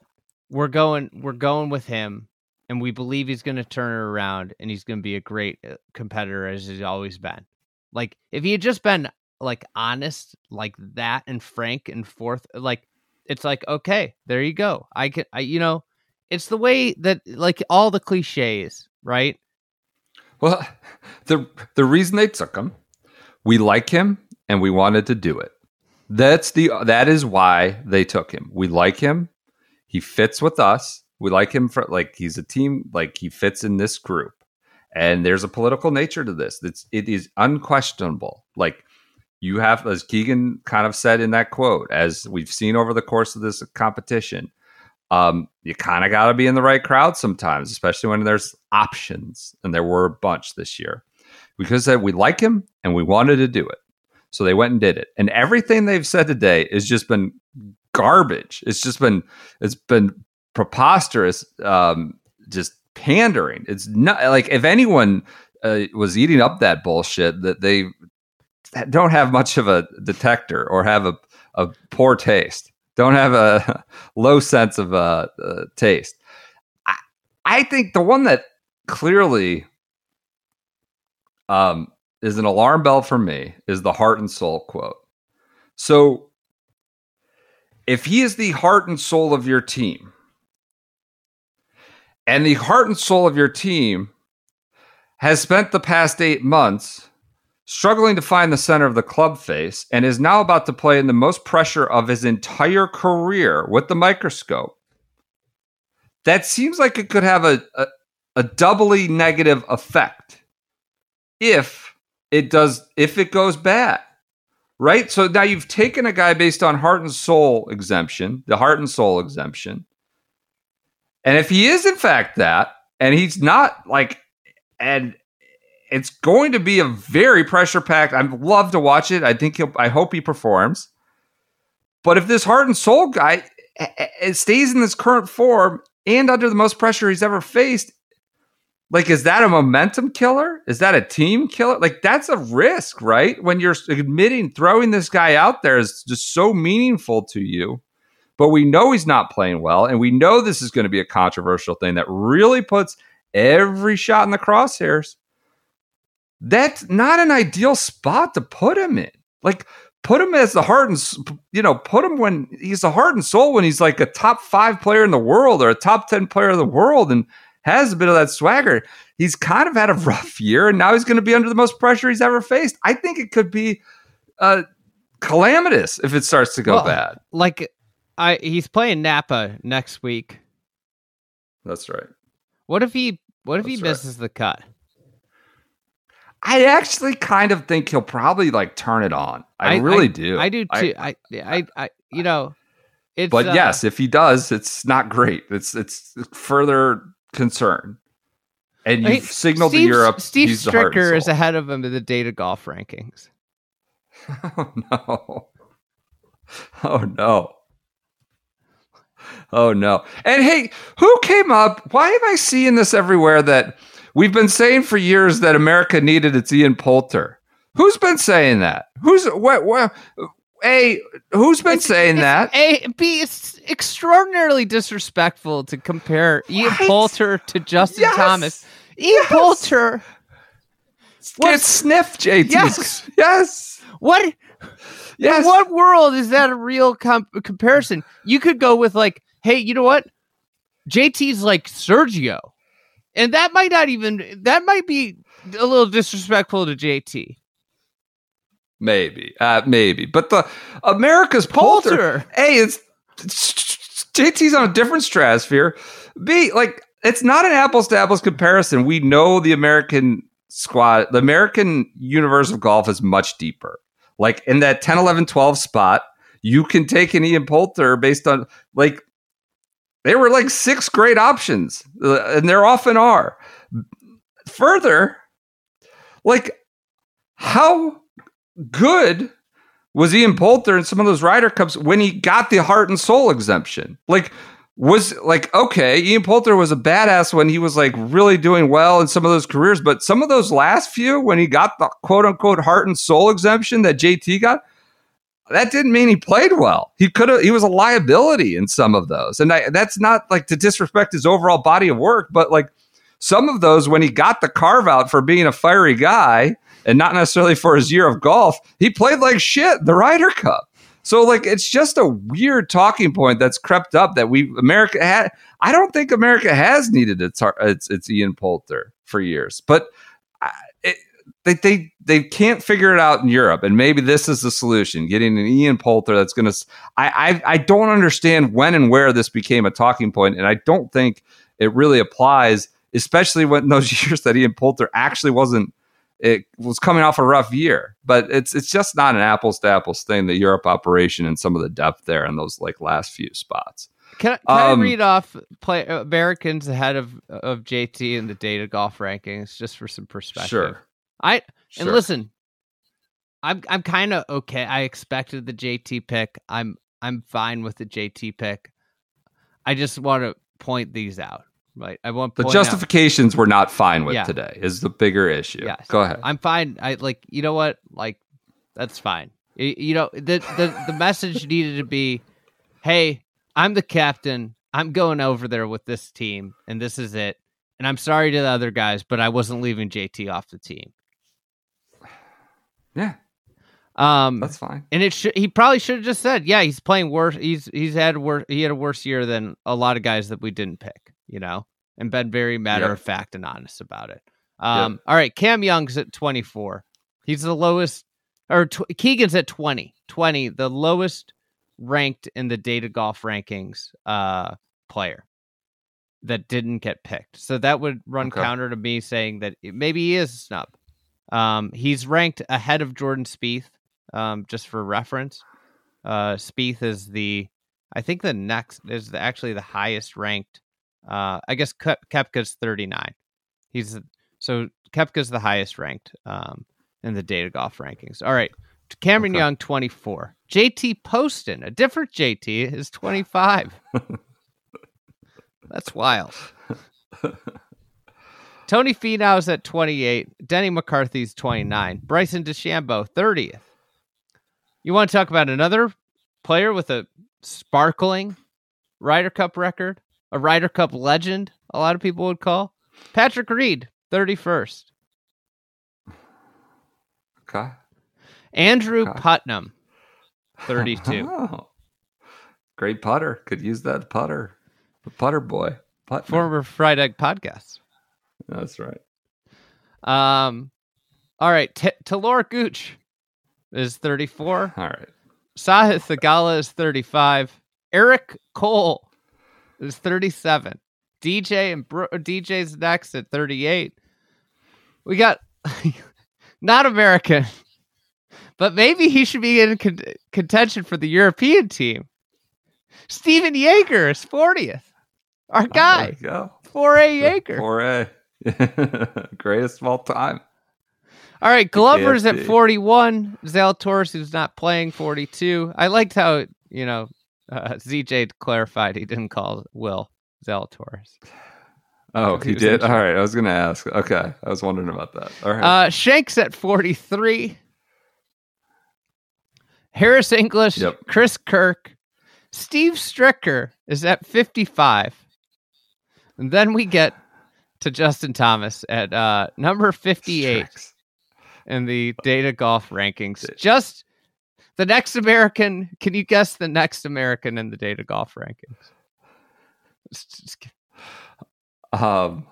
we're going we're going with him and we believe he's going to turn it around and he's going to be a great uh, competitor as he's always been. Like if he had just been like honest like that and frank and forth like it's like okay, there you go. I can I you know, it's the way that like all the clichés, right? Well, the the reason they took him, we like him and we wanted to do it. That's the that is why they took him. We like him. He fits with us. We like him for like he's a team like he fits in this group, and there's a political nature to this. It's it is unquestionable. Like you have, as Keegan kind of said in that quote, as we've seen over the course of this competition, um, you kind of got to be in the right crowd sometimes, especially when there's options, and there were a bunch this year. Because uh, we like him and we wanted to do it, so they went and did it. And everything they've said today has just been garbage. It's just been it's been preposterous, um, just pandering. It's not like if anyone uh, was eating up that bullshit that they don't have much of a detector or have a, a poor taste, don't have a low sense of uh, uh, taste. I, I think the one that clearly um, is an alarm bell for me is the heart and soul quote. So if he is the heart and soul of your team, and the heart and soul of your team has spent the past eight months struggling to find the center of the club face and is now about to play in the most pressure of his entire career with the microscope. That seems like it could have a, a, a doubly negative effect if it does if it goes bad. Right? So now you've taken a guy based on heart and soul exemption, the heart and soul exemption. And if he is in fact that, and he's not like and it's going to be a very pressure packed. I'd love to watch it. I think he'll. I hope he performs. But if this heart and soul guy stays in this current form and under the most pressure he's ever faced, like is that a momentum killer? Is that a team killer? Like that's a risk, right? When you're admitting throwing this guy out there is just so meaningful to you. But we know he's not playing well, and we know this is going to be a controversial thing that really puts every shot in the crosshairs that's not an ideal spot to put him in. Like, put him as the heart and you know, put him when he's the heart and soul when he's like a top five player in the world or a top ten player in the world and has a bit of that swagger. He's kind of had a rough year, and now he's going to be under the most pressure he's ever faced. I think it could be uh, calamitous if it starts to go Well, bad. Like, I he's playing Napa next week. That's right. What if he? What if he That's right. misses the cut? I actually kind of think he'll probably like turn it on. I, really do. I do too. I, I, I, you know, it's. but uh, yes, if he does, it's not great. It's it's further concern. And you've signaled Steve, to Europe. Steve he's the heart and Stricker is ahead of him in the data golf rankings. Oh no. Oh no. Oh no. And hey, who came up? Why am I seeing this everywhere that we've been saying for years that America needed its Ian Poulter? Who's been saying that? Who's what what A, who's been It's- saying it's that? A, B, it's extraordinarily disrespectful to compare Ian Poulter to Justin Yes. Thomas. Ian Yes. Poulter, what- Get sniff, JT. Yes. Yes. what? Yes. In what world is that a real com- comparison? You could go with like, hey, you know what? JT's like Sergio, and that might not even that might be a little disrespectful to JT. Maybe, uh, maybe, but the America's Poulter. Poulter. A, it's, it's JT's on a different stratosphere. B, like it's not an apples to apples comparison. We know the American squad, the American universe of golf is much deeper. Like in that 10, 11, 12 spot, you can take an Ian Poulter based on like there were like six great options, uh, and there often are. Further, like how good was Ian Poulter in some of those Ryder Cups when he got the heart and soul exemption? Like, was like, okay, Ian Poulter was a badass when he was like really doing well in some of those careers, but some of those last few, when he got the quote unquote heart and soul exemption that JT got, that didn't mean he played well. He could have, he was a liability in some of those. And I, that's not like to disrespect his overall body of work, but like some of those, when he got the carve out for being a fiery guy, and not necessarily for his year of golf, he played like shit the Ryder Cup. So like it's just a weird talking point that's crept up that we America had. I don't think America has needed its its, its Ian Poulter for years, but I, they they they can't figure it out in Europe, and maybe this is the solution: getting an Ian Poulter that's going to. I, I I don't understand when and where this became a talking point, and I don't think it really applies, especially when those years that Ian Poulter actually wasn't. It was coming off a rough year, but it's it's just not an apples to apples thing. The Europe operation and some of the depth there in those like last few spots. Can, I- can Um, I read off play Americans ahead of of JT in the data golf rankings just for some perspective? Sure, I and listen, I'm I'm kind of okay. I expected the JT pick. I'm I'm fine with the JT pick. I just want to point these out. Right, I want the point out- justifications we're not fine with Yeah. today is the bigger issue. Yes. Go ahead. I'm fine. I like you know what? Like that's fine. Y- You know the the the message needed to be, hey, I'm the captain. I'm going over there with this team, and this is it. And I'm sorry to the other guys, but I wasn't leaving JT off the team. Yeah, Um, that's fine. and it should he probably should have just said, yeah, he's playing worse. He's he's had worse. He had a worse year than a lot of guys that we didn't pick. You know, and been very matter Yep. of fact and honest about it. Um, all right, Cam Young's at 24. He's the lowest, or tw- Keegan's at 20. 20, the lowest ranked in the data golf rankings uh, player that didn't get picked. So that would run Okay. counter to me saying that it- maybe he is a snub. Um, he's ranked ahead of Jordan Spieth, um, just for reference. Uh, Spieth is the, I think the next is the, actually the highest ranked. Uh, I guess Kep- Koepka's 39. He's so Koepka's the highest ranked um, in the data golf rankings. All right. Cameron Okay. Young, 24. JT Poston, a different JT, is 25. That's wild. Tony Finau's at 28. Denny McCarthy's 29. Bryson DeChambeau, 30th. You want to talk about another player with a sparkling Ryder Cup record? A Ryder Cup legend, a lot of people would call? Patrick Reed, 31st. Okay. Andrew Okay. Putnam, 32. Oh, great putter. Could use that putter. The putter boy. Putter. Former Fried Egg Podcast. That's right. Um, all right. T- Talor Gooch is 34. All right. Sahith Theegala is 35. Eric Cole is 37. DJ and Bro- DJ's next at 38. We got not American, but maybe he should be in con- contention for the European team. Steven Jaeger is 40th. Our There guy, we go. 4A Jaeger. Four A. Greatest of all time. All right, Glover's at KFC. 41. Zalatoris, who's not playing, 42. I liked how, you know, uh, ZJ clarified he didn't call Will Zalatoris. Oh, He he did? All right. I was going to ask. Okay. I was wondering about that. All right. Uh, Schenk's at 43. Harris English, Yep. Chris Kirk, Steve Stricker is at 55. And then we get to Justin Thomas at uh, number 58. Strix. in the data golf rankings. Just the next American. Can you guess the next American in the data golf rankings? Just- just Um,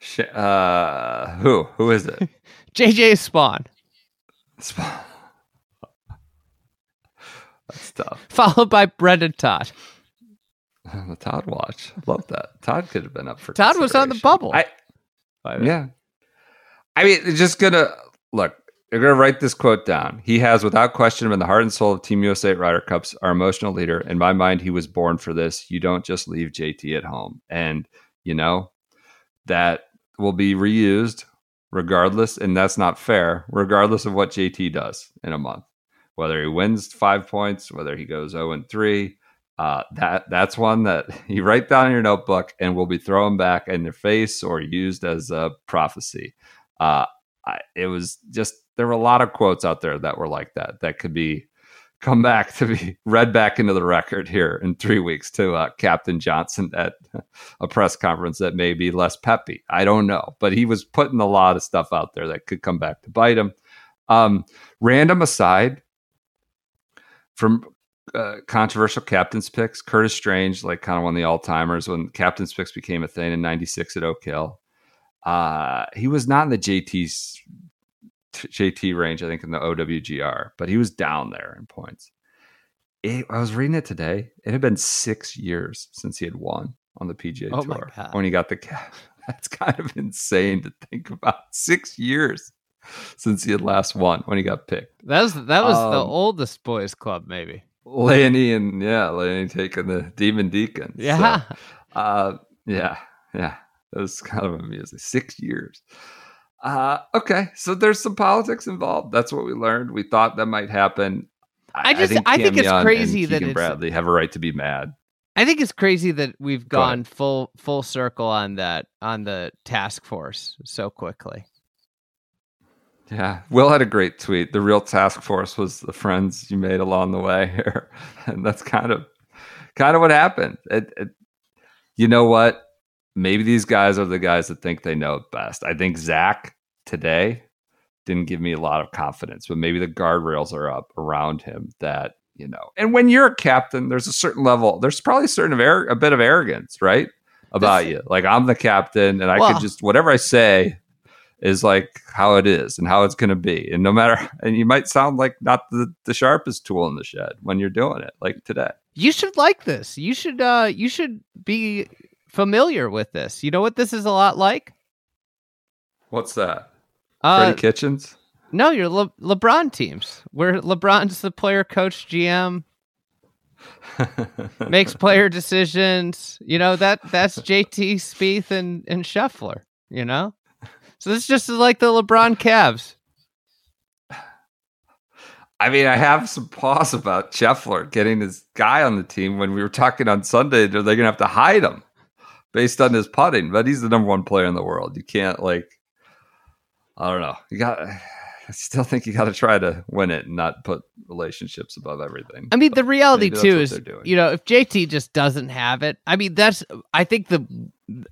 sh- uh, who? Who is it? JJ Spaun, Sp- That's tough. followed by Brendon Todd. The Todd watch. Love that. Todd could have been up for Todd was on the bubble. I, by the- Yeah. I mean, it's just gonna look. You're gonna write this quote down. He has, without question, been the heart and soul of Team USA at Ryder Cups, our emotional leader. In my mind, he was born for this. You don't just leave JT at home, and you know that will be reused regardless, and that's not fair, regardless of what JT does in a month. Whether he wins five points, whether he goes zero and three, uh, that that's one that you write down in your notebook and will be thrown back in their face or used as a prophecy. Uh, I, it was just there were a lot of quotes out there that were like that that could be come back to be read back into the record here in three weeks to uh, Captain Johnson at a press conference that may be less peppy. I don't know, but he was putting a lot of stuff out there that could come back to bite him. Um, random aside from uh, controversial captain's picks. Curtis Strange, like kind of one of the all timers when captain's picks became a thing in '96 at Oak Hill. Uh, he was not in the JT's JT range, I think, in the OWGR, but he was down there in points. It, I was reading it today. It had been six years since he had won on the PGA Oh Tour when he got the cap. That's kind of insane to think about. Six years since he had last won when he got picked. That was that was the Um, oldest boys club, maybe. Lanny and yeah, Lanny taking the Demon Deacon. So, Yeah. uh, yeah, yeah. That was kind of amusing. Six years. Uh, okay, so there's some politics involved. That's what we learned. We thought that might happen. I just- I think Cam it's Young and crazy that it's- Bradley have a right to be mad. I think it's crazy that we've Go gone full full circle on that on the task force so quickly. Yeah, Will had a great tweet. The real task force was the friends you made along the way here, and that's kind of kind of what happened. It, it, you know what? Maybe these guys are the guys that think they know it best. I think Zach today didn't give me a lot of confidence, but maybe the guardrails are up around him. That you know, and when you're a captain, there's a certain level. There's probably a certain of a bit of arrogance, right, about you. Like I'm the captain, and I Well- could just whatever I say is like how it is and how it's going to be. And no matter, and you might sound like not the, the sharpest tool in the shed when you're doing it, like today. You should like this. You should uh you should be familiar with this. You know what this is a lot like? What's that? Uh Freddie Kitchens? no, your Le- LeBron teams. Where LeBron's the player coach GM, makes player decisions. You know, that that's JT Spieth and and Scheffler, you know? So this just is like the LeBron Cavs. I mean, I have some pause about Scheffler getting his guy on the team when we were talking on Sunday. They're going to have to hide him based on his putting, but he's the number one player in the world. You can't, like, I don't know. You got, I still think you got to try to win it and not put relationships above everything. I mean, the reality too is, you know, if JT just doesn't have it, I mean, that's I think the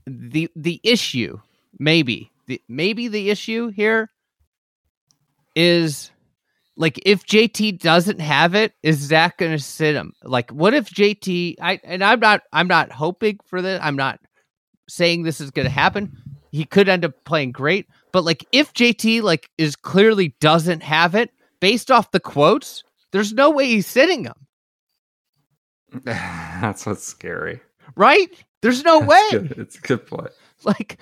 the the issue, maybe the maybe the issue here is like if JT doesn't have it, is Zach going to sit him? Like, what if JT? I and I'm not I'm not hoping for this. I'm not saying this is going to happen. He could end up playing great, but like if JT like is clearly doesn't have it based off the quotes, there's no way he's sitting him, That's what's scary. right? There's no That's way. good. It's a good point. Like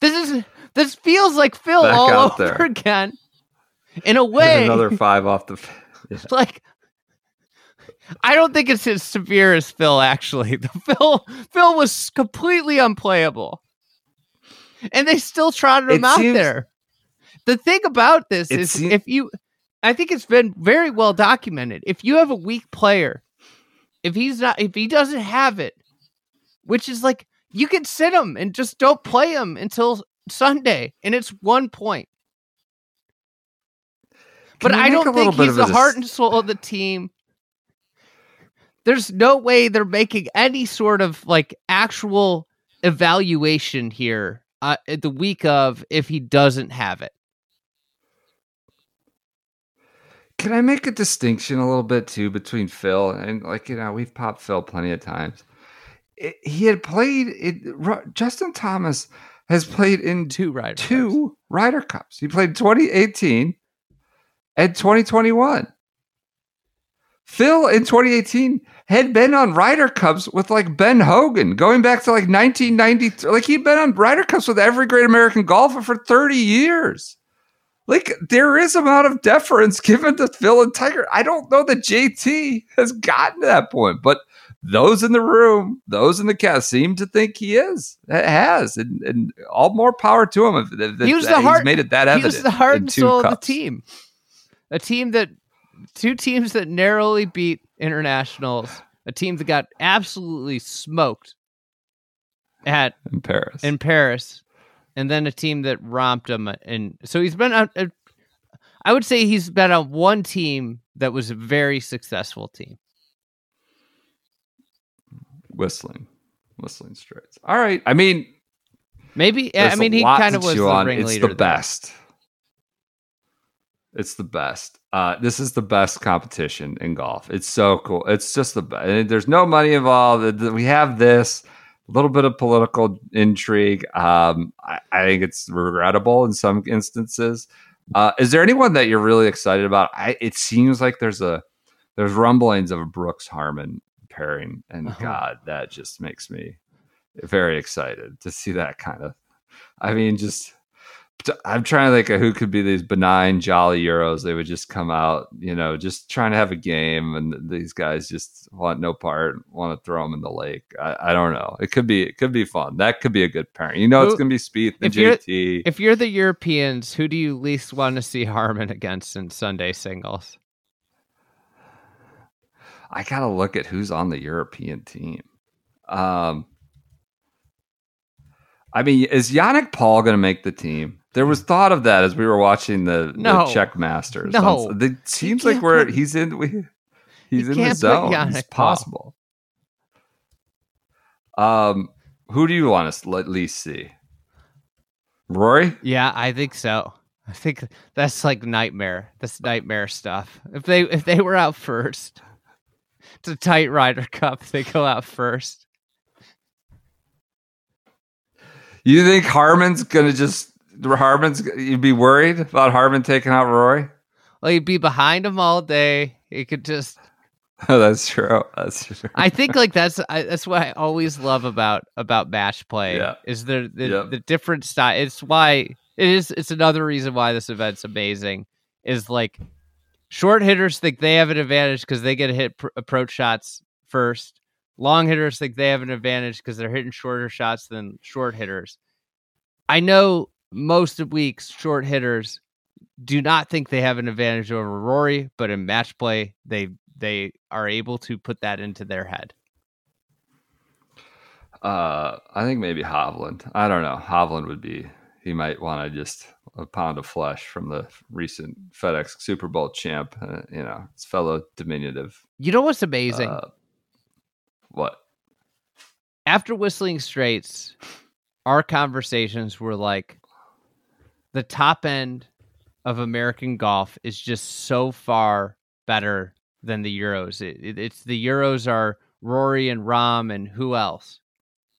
this is this feels like Phil Back all out over there. again. In a way, Another five off the. Yeah. like I don't think it's as severe as Phil actually. The Phil Phil was completely unplayable. And they still trotted him It out seems- there. The thing about this is, seem- if you I think it's been very well documented. If you have a weak player, if he's not if he doesn't have it, which is like you can sit him and just don't play him until Sunday and it's one point. But Can you I don't think he's the heart and soul of the team. There's no way they're making any sort of like actual evaluation here uh, at the week of if he doesn't have it. Can I make a distinction a little bit too between Phil and like you know we've popped Phil plenty of times. It, he had played. It, Justin Thomas has played in Two Ryder Cups. two Ryder Cups. He played 2018 and 2021. Phil in 2018 had been on Ryder Cups with like Ben Hogan going back to like 1993. Like he'd been on Ryder Cups with every great American golfer for 30 years. Like there is amount of deference given to Phil and Tiger. I don't know that JT has gotten to that point, but those in the room, those in the cast seem to think he is. It has, and, and all more power to him. If, if, He was that the heart- he's made it that He evident. was the heart and soul of the team. A team that two teams that narrowly beat internationals. A team that got absolutely smoked at in Paris. in Paris, and then a team that romped him. Uh, and so he's been on. a- I would say he's been on one team that was a very successful team. Whistling, Whistling Straits. All right. I mean, Maybe I mean he kind of was the on. ringleader. It's the there. best. It's the best. Uh, this is the best competition in golf. It's so cool. It's just the best. There's no money involved. We have this. a little bit of political intrigue. Um, I, I think it's regrettable in some instances. Uh, is there anyone that you're really excited about? I, it seems like there's a there's rumblings of a Brooks Harman pairing, and Uh-huh. God, that just makes me very excited to see that kind of. I mean, just I'm trying to think of who could be these benign, jolly Euros. They would just come out, you know, just trying to have a game, and these guys just want no part, want to throw them in the lake. I, I don't know. It could be, it could be fun. That could be a good pairing. You know, it's going to be Spieth and if you're- JT. If you're the Europeans, who do you least want to see Harman against in Sunday singles? I gotta look at who's on the European team. Um, I mean, is Yannick Paul going to make the team? There was thought of that as we were watching the, No. the Czech Masters. No. On- it seems like we're put- he's in we he's in the zone. It's possible. Um, who do you want to at least see? Rory? Yeah, I think so. I think that's like nightmare. That's nightmare stuff. If they if they were out first, it's a tight Ryder Cup. They go out first. You think Harman's gonna just Harman's? You'd be worried about Harman taking out Rory? Well, he'd be behind him all day. He could just. Oh, that's true. That's true. I think like that's I, that's what I always love about about match play. Yeah. Is the the different style. It's why it is. It's another reason why this event's amazing. Is like short hitters think they have an advantage because they get to hit pr- approach shots first. Long hitters think they have an advantage because they're hitting shorter shots than short hitters. I know most of weeks short hitters do not think they have an advantage over Rory, but in match play they they are able to put that into their head. Uh, I think maybe Hovland. I don't know. Hovland would be. He might want to just a pound of flesh from the recent FedEx Super Bowl champ. Uh, you know, his fellow diminutive. You know what's amazing? Uh, what? After Whistling Straits, our conversations were like the top end of American golf is just so far better than the Euros. It, it- it's the Euros are Rory and Rahm and who else?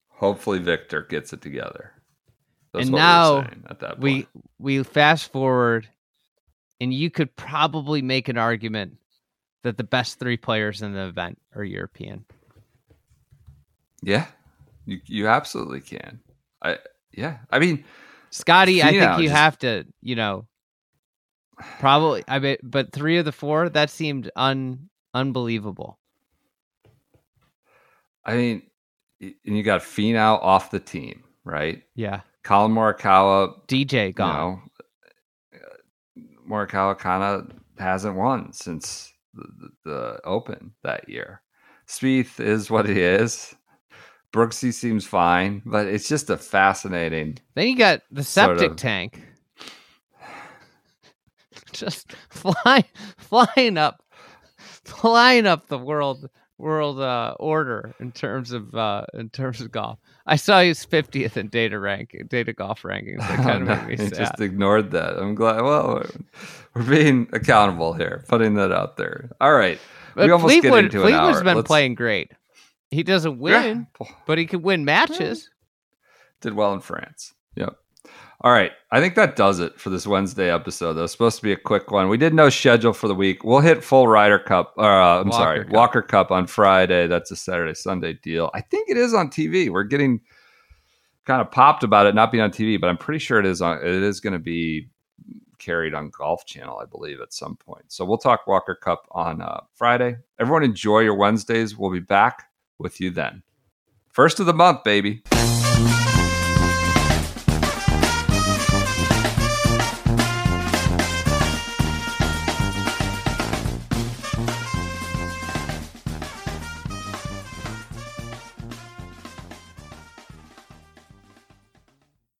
Hopefully, Viktor gets it together. That's And we now were at that we point. we fast forward and you could probably make an argument that the best three players in the event are European. yeah, you you absolutely can. I yeah. I mean, Scotty, I think you just- have to, you know, probably. I mean, but three of the four that seemed un unbelievable. I mean, and you got Finau off the team, right? Yeah, Collin Morikawa DJ gone. You know, Morikawa kind of hasn't won since the, the, Open that year. Spieth is what he is. Brooksy seems fine, but it's just a fascinating. Then you got the Sort septic of. tank, just flying, flying up, flying up the world world uh, order in terms of uh, in terms of golf. I saw he's fiftieth in data rank, data golf rankings. That kind of made me sad. just ignored that. I'm glad. Well, we're being accountable here, putting that out there. All right, But we almost Fleetwood, get into an Fleetwood's hour. been Let's- playing great. He doesn't win, Yeah. but he can win matches. did well in France. All right. I think that does it for this Wednesday episode. That was supposed to be a quick one. We did no schedule for the week. We'll hit full Ryder Cup. Or, uh, I'm Walker sorry, Cup. Walker Cup on Friday. That's a Saturday Sunday deal. I think it is on TV. We're getting kind of popped about it not being on TV, but I'm pretty sure it is on. It is going to be carried on Golf Channel, I believe, at some point. So we'll talk Walker Cup on uh, Friday. Everyone enjoy your Wednesdays. We'll be back with you then. First of the month, baby.